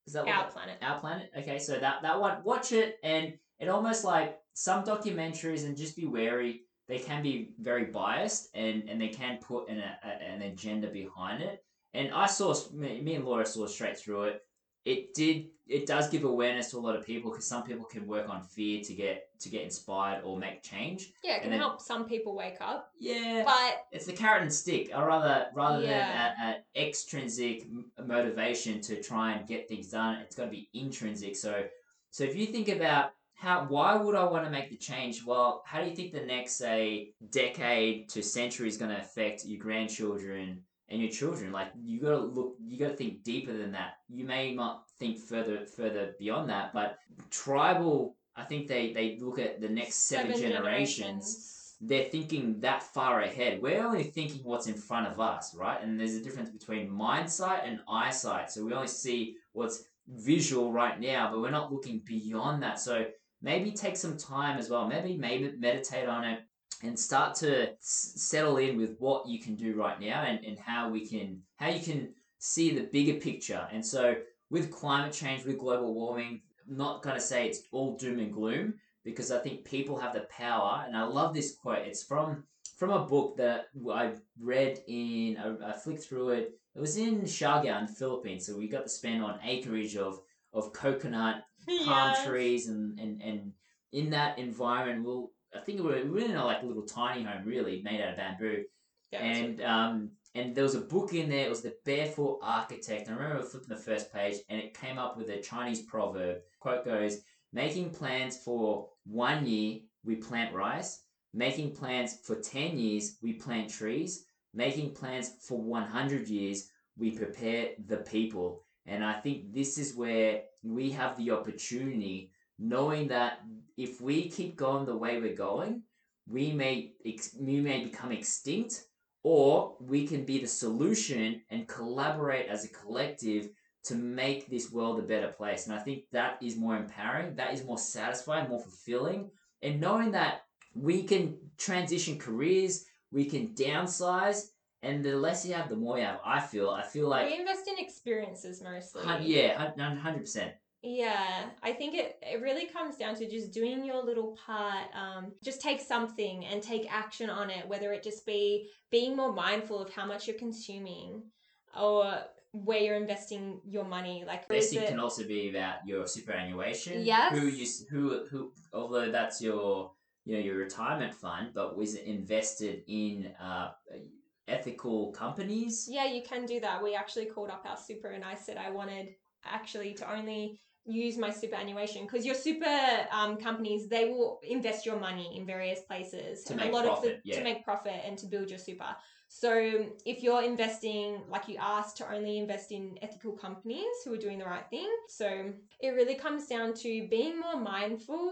Is that Our planet. Our Planet? Okay, so that that one watch it and it almost like some documentaries and just be wary. They can be very biased and, and they can put an, a, an agenda behind it. And I saw me, me and Laura saw straight through it. It did it does give awareness to a lot of people because some people can work on fear to get to get inspired or make change. Yeah, it can then- help some people wake up, Yeah, but it's the carrot and stick, or rather, rather Yeah. than an extrinsic motivation to try and get things done, it's got to be intrinsic. So, so if you think about how, why would I want to make the change? Well, how do you think the next, say, decade to century is going to affect your grandchildren and your children? Like, you got to look, you got to think deeper than that. You may not think further, further beyond that, but tribal. I think they, they look at the next seven, generations they're thinking that far ahead. We're only thinking what's in front of us, right? And there's a difference between mind sight and eyesight. So we only see what's visual right now, but we're not looking beyond that. So maybe take some time as well. Maybe maybe meditate on it and start to s- settle in with what you can do right now and, and how we can how you can see the bigger picture. And so with climate change, with global warming, I'm not gonna say it's all doom and gloom because I think people have the power. And I love this quote. It's from from a book that I read in. I, I flicked through it. It was in Siargao in the Philippines. So we got to spend on acreage of of coconut palm Yes. trees and, and and in that environment. We'll I think we were, we were in a like little tiny home really made out of bamboo Yeah, and um and there was a book in there. It was the Barefoot Architect. And I remember flipping the first page, and it came up with a Chinese proverb. Quote goes: "Making plans for one year, we plant rice. Making plans for ten years, we plant trees. Making plans for one hundred years, we prepare the people." And I think this is where we have the opportunity, knowing that if we keep going the way we're going, we may ex- we may become extinct or we can be the solution and collaborate as a collective to make this world a better place. And I think that is more empowering, that is more satisfying, more fulfilling. And knowing that we can transition careers, we can downsize, and the less you have, the more you have. I feel. I feel like, we invest in experiences mostly. yeah, hundred percent. Yeah, I think it, it really comes down to just doing your little part. Um, just take something and take action on it, whether it just be being more mindful of how much you're consuming or where you're investing your money. Like, Investing it- can also be about your superannuation. Yes. Who you who who although that's your you know your retirement fund, but was it invested in uh, ethical companies? Yeah, you can do that. We actually called up our super and I said I wanted actually to only use my superannuation because your super um, companies they will invest your money in various places To and make a lot of profit, the, yeah. to make profit and to build your super. So if you're investing like you asked to only invest in ethical companies who are doing the right thing, so it really comes down to being more mindful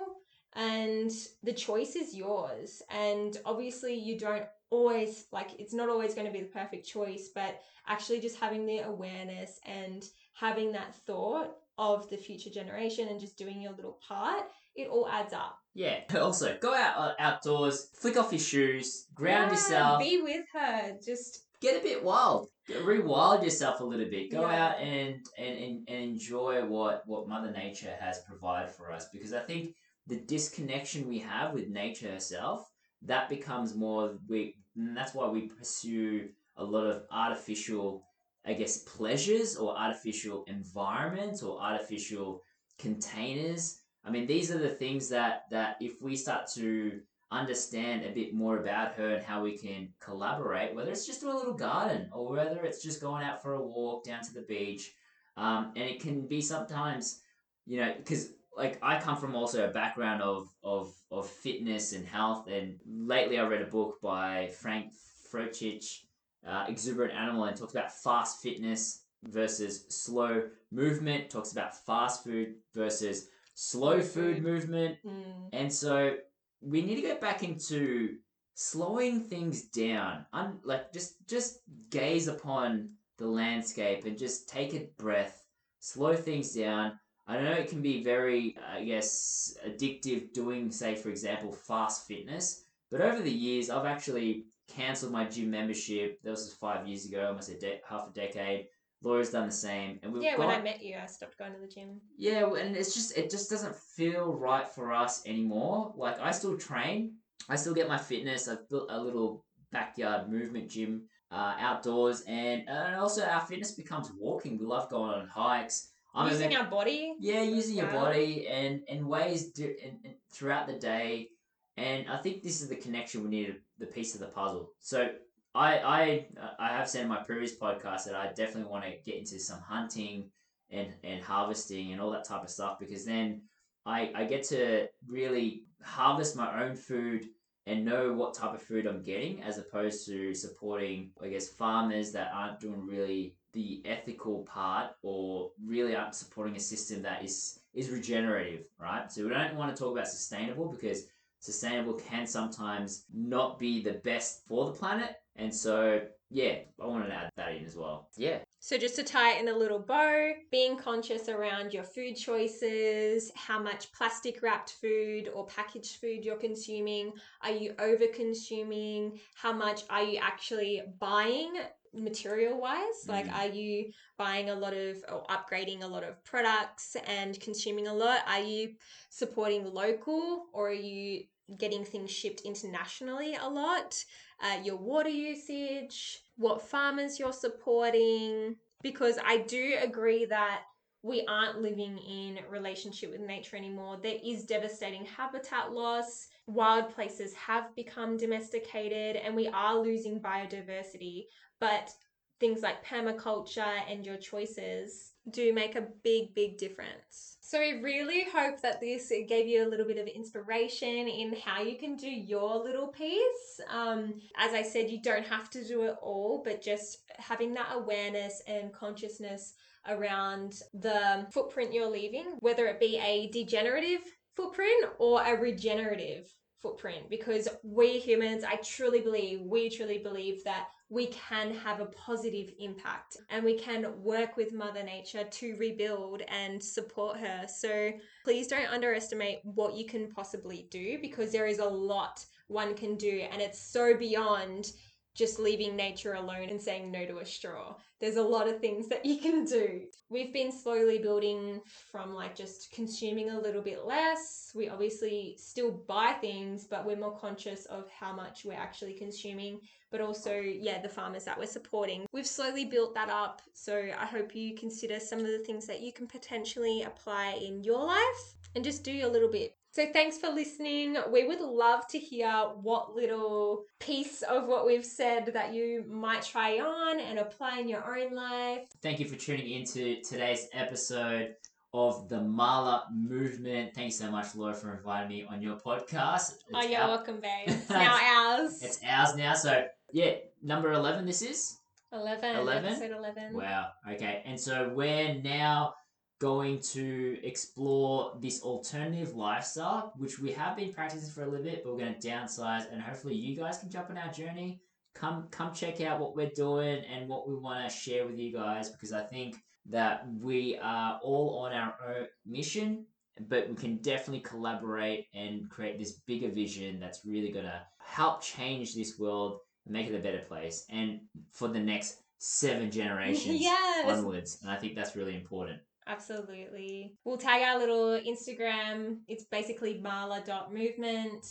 and the choice is yours. And obviously you don't always like it's not always going to be the perfect choice, but actually just having the awareness and having that thought of the future generation and just doing your little part, it all adds up. Yeah. Also, go out uh, outdoors, flick off your shoes, ground Yeah, yourself, Be with her. Just get a bit wild, rewild yourself a little bit. Go Yeah. out and, and and enjoy what what Mother Nature has provided for us. Because I think the disconnection we have with nature herself that becomes more we. That's why we pursue a lot of artificial, I guess, pleasures or artificial environments or artificial containers. I mean, these are the things that that if we start to understand a bit more about her and how we can collaborate, whether it's just a little garden or whether it's just going out for a walk down to the beach. Um, and it can be sometimes, you know, because like I come from also a background of, of, of fitness and health. And lately I read a book by Frank Forencich, uh, Exuberant Animal, and talks about fast fitness versus slow movement, talks about fast food versus slow food movement. mm, And so we need to go back into slowing things down. Un- like just just gaze upon the landscape and just take a breath, slow things down. I know it can be very, I guess, addictive doing, say, for example, fast fitness. But over the years, I've actually cancelled my gym membership. That was five years ago, almost a de- half a decade. Laura's done the same, and we've yeah, when I met you, I stopped going to the gym. yeah, and it's just it just doesn't feel right for us anymore. Like I still train, I still get my fitness. I've built a little backyard movement gym uh, outdoors, and and also our fitness becomes walking. We love going on hikes. I'm Using even- our body. yeah, using your body and and ways do, and, and throughout the day, and I think this is the connection we need, the piece of the puzzle. So I I I have said in my previous podcast that I definitely want to get into some hunting and and harvesting and all that type of stuff because then I I get to really harvest my own food and know what type of food I'm getting as opposed to supporting I guess farmers that aren't doing really the ethical part or really aren't supporting a system that is is regenerative, right? So we don't want to talk about sustainable because sustainable can sometimes not be the best for the planet. And so yeah, I wanted to add that in as well. Yeah. So just to tie it in a little bow, being conscious around your food choices, how much plastic wrapped food or packaged food you're consuming, are you over consuming, how much are you actually buying material wise? Like Mm. are you buying a lot of or upgrading a lot of products and consuming a lot? Are you supporting local or are you getting things shipped internationally a lot? uh, your water usage, what farmers you're supporting, because I do agree that we aren't living in relationship with nature anymore. There is devastating habitat loss. Wild places have become domesticated and we are losing biodiversity. But things like permaculture and your choices do make a big, big difference. So, we really hope that this gave you a little bit of inspiration in how you can do your little piece. Um, as I said, you don't have to do it all, but just having that awareness and consciousness around the footprint you're leaving, whether it be a degenerative footprint or a regenerative footprint? Because we humans i truly believe we truly believe that we can have a positive impact and we can work with mother nature to rebuild and support her. So please don't underestimate what you can possibly do because there is a lot one can do and it's so beyond just leaving nature alone and saying no to a straw. There's a lot of things that you can do. We've been slowly building from like just consuming a little bit less. We obviously still buy things, but we're more conscious of how much we're actually consuming, but also, yeah, the farmers that we're supporting. We've slowly built that up. So I hope you consider some of the things that you can potentially apply in your life and just do your little bit. So thanks for listening. We would love to hear what little piece of what we've said that you might try on and apply in your own life. Thank you for tuning into today's episode of the Malla Movement. Thanks so much, Laura, for inviting me on your podcast. oh, It's you're our- welcome, babe. It's now ours. It's ours now. So, yeah, number 11 this is. 11. 11? Episode 11. Wow. Okay. And so we're now going to explore this alternative lifestyle, which we have been practicing for a little bit, but we're going to downsize and hopefully you guys can jump on our journey. Come come check out what we're doing and what we want to share with you guys because I think that we are all on our own mission, but we can definitely collaborate and create this bigger vision that's really going to help change this world and make it a better place and for the next seven generations yes. onwards. And I think that's really important. Absolutely. We'll tag our little Instagram. It's basically malla.movement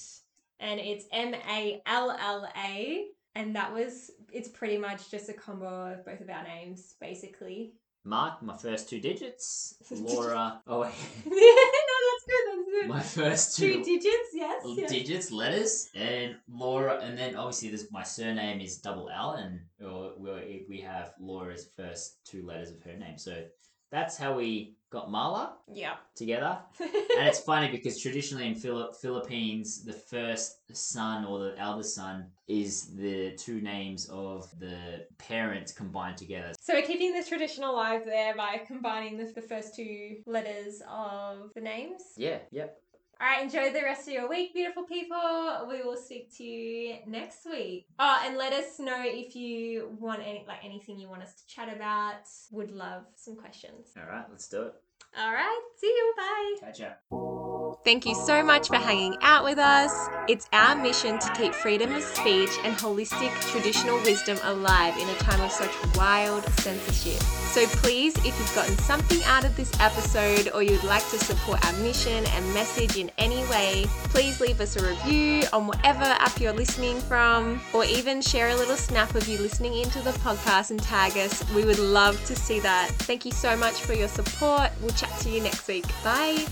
and it's M A L L A. And that was, it's pretty much just a combo of both of our names, basically. Mark, my first two digits. Laura, oh wait, no, that's good. That's good. my first Two two digits, yes. yes. digits, letters, and Laura, and then obviously this my surname is double L, and uh, we we have Laura's first two letters of her name. So that's how we got Malla Yeah. together. and it's funny because traditionally in Phili- Philippines, the first son or the eldest son is the two names of the parents combined together. so we're keeping this tradition alive there by combining the, the first two letters of the names. Yeah, yep. All right, enjoy the rest of your week, beautiful people. We will speak to you next week. Oh, and let us know if you want any like anything you want us to chat about. Would love some questions. All right, let's do it. All right, see you. Bye. Catch ya. Thank you so much for hanging out with us. It's our mission to keep freedom of speech and holistic traditional wisdom alive in a time of such wild censorship. So please, if you've gotten something out of this episode or you'd like to support our mission and message in any way, please leave us a review on whatever app you're listening from, or even share a little snap of you listening into the podcast and tag us. We would love to see that. Thank you so much for your support. We'll chat to you next week. Bye.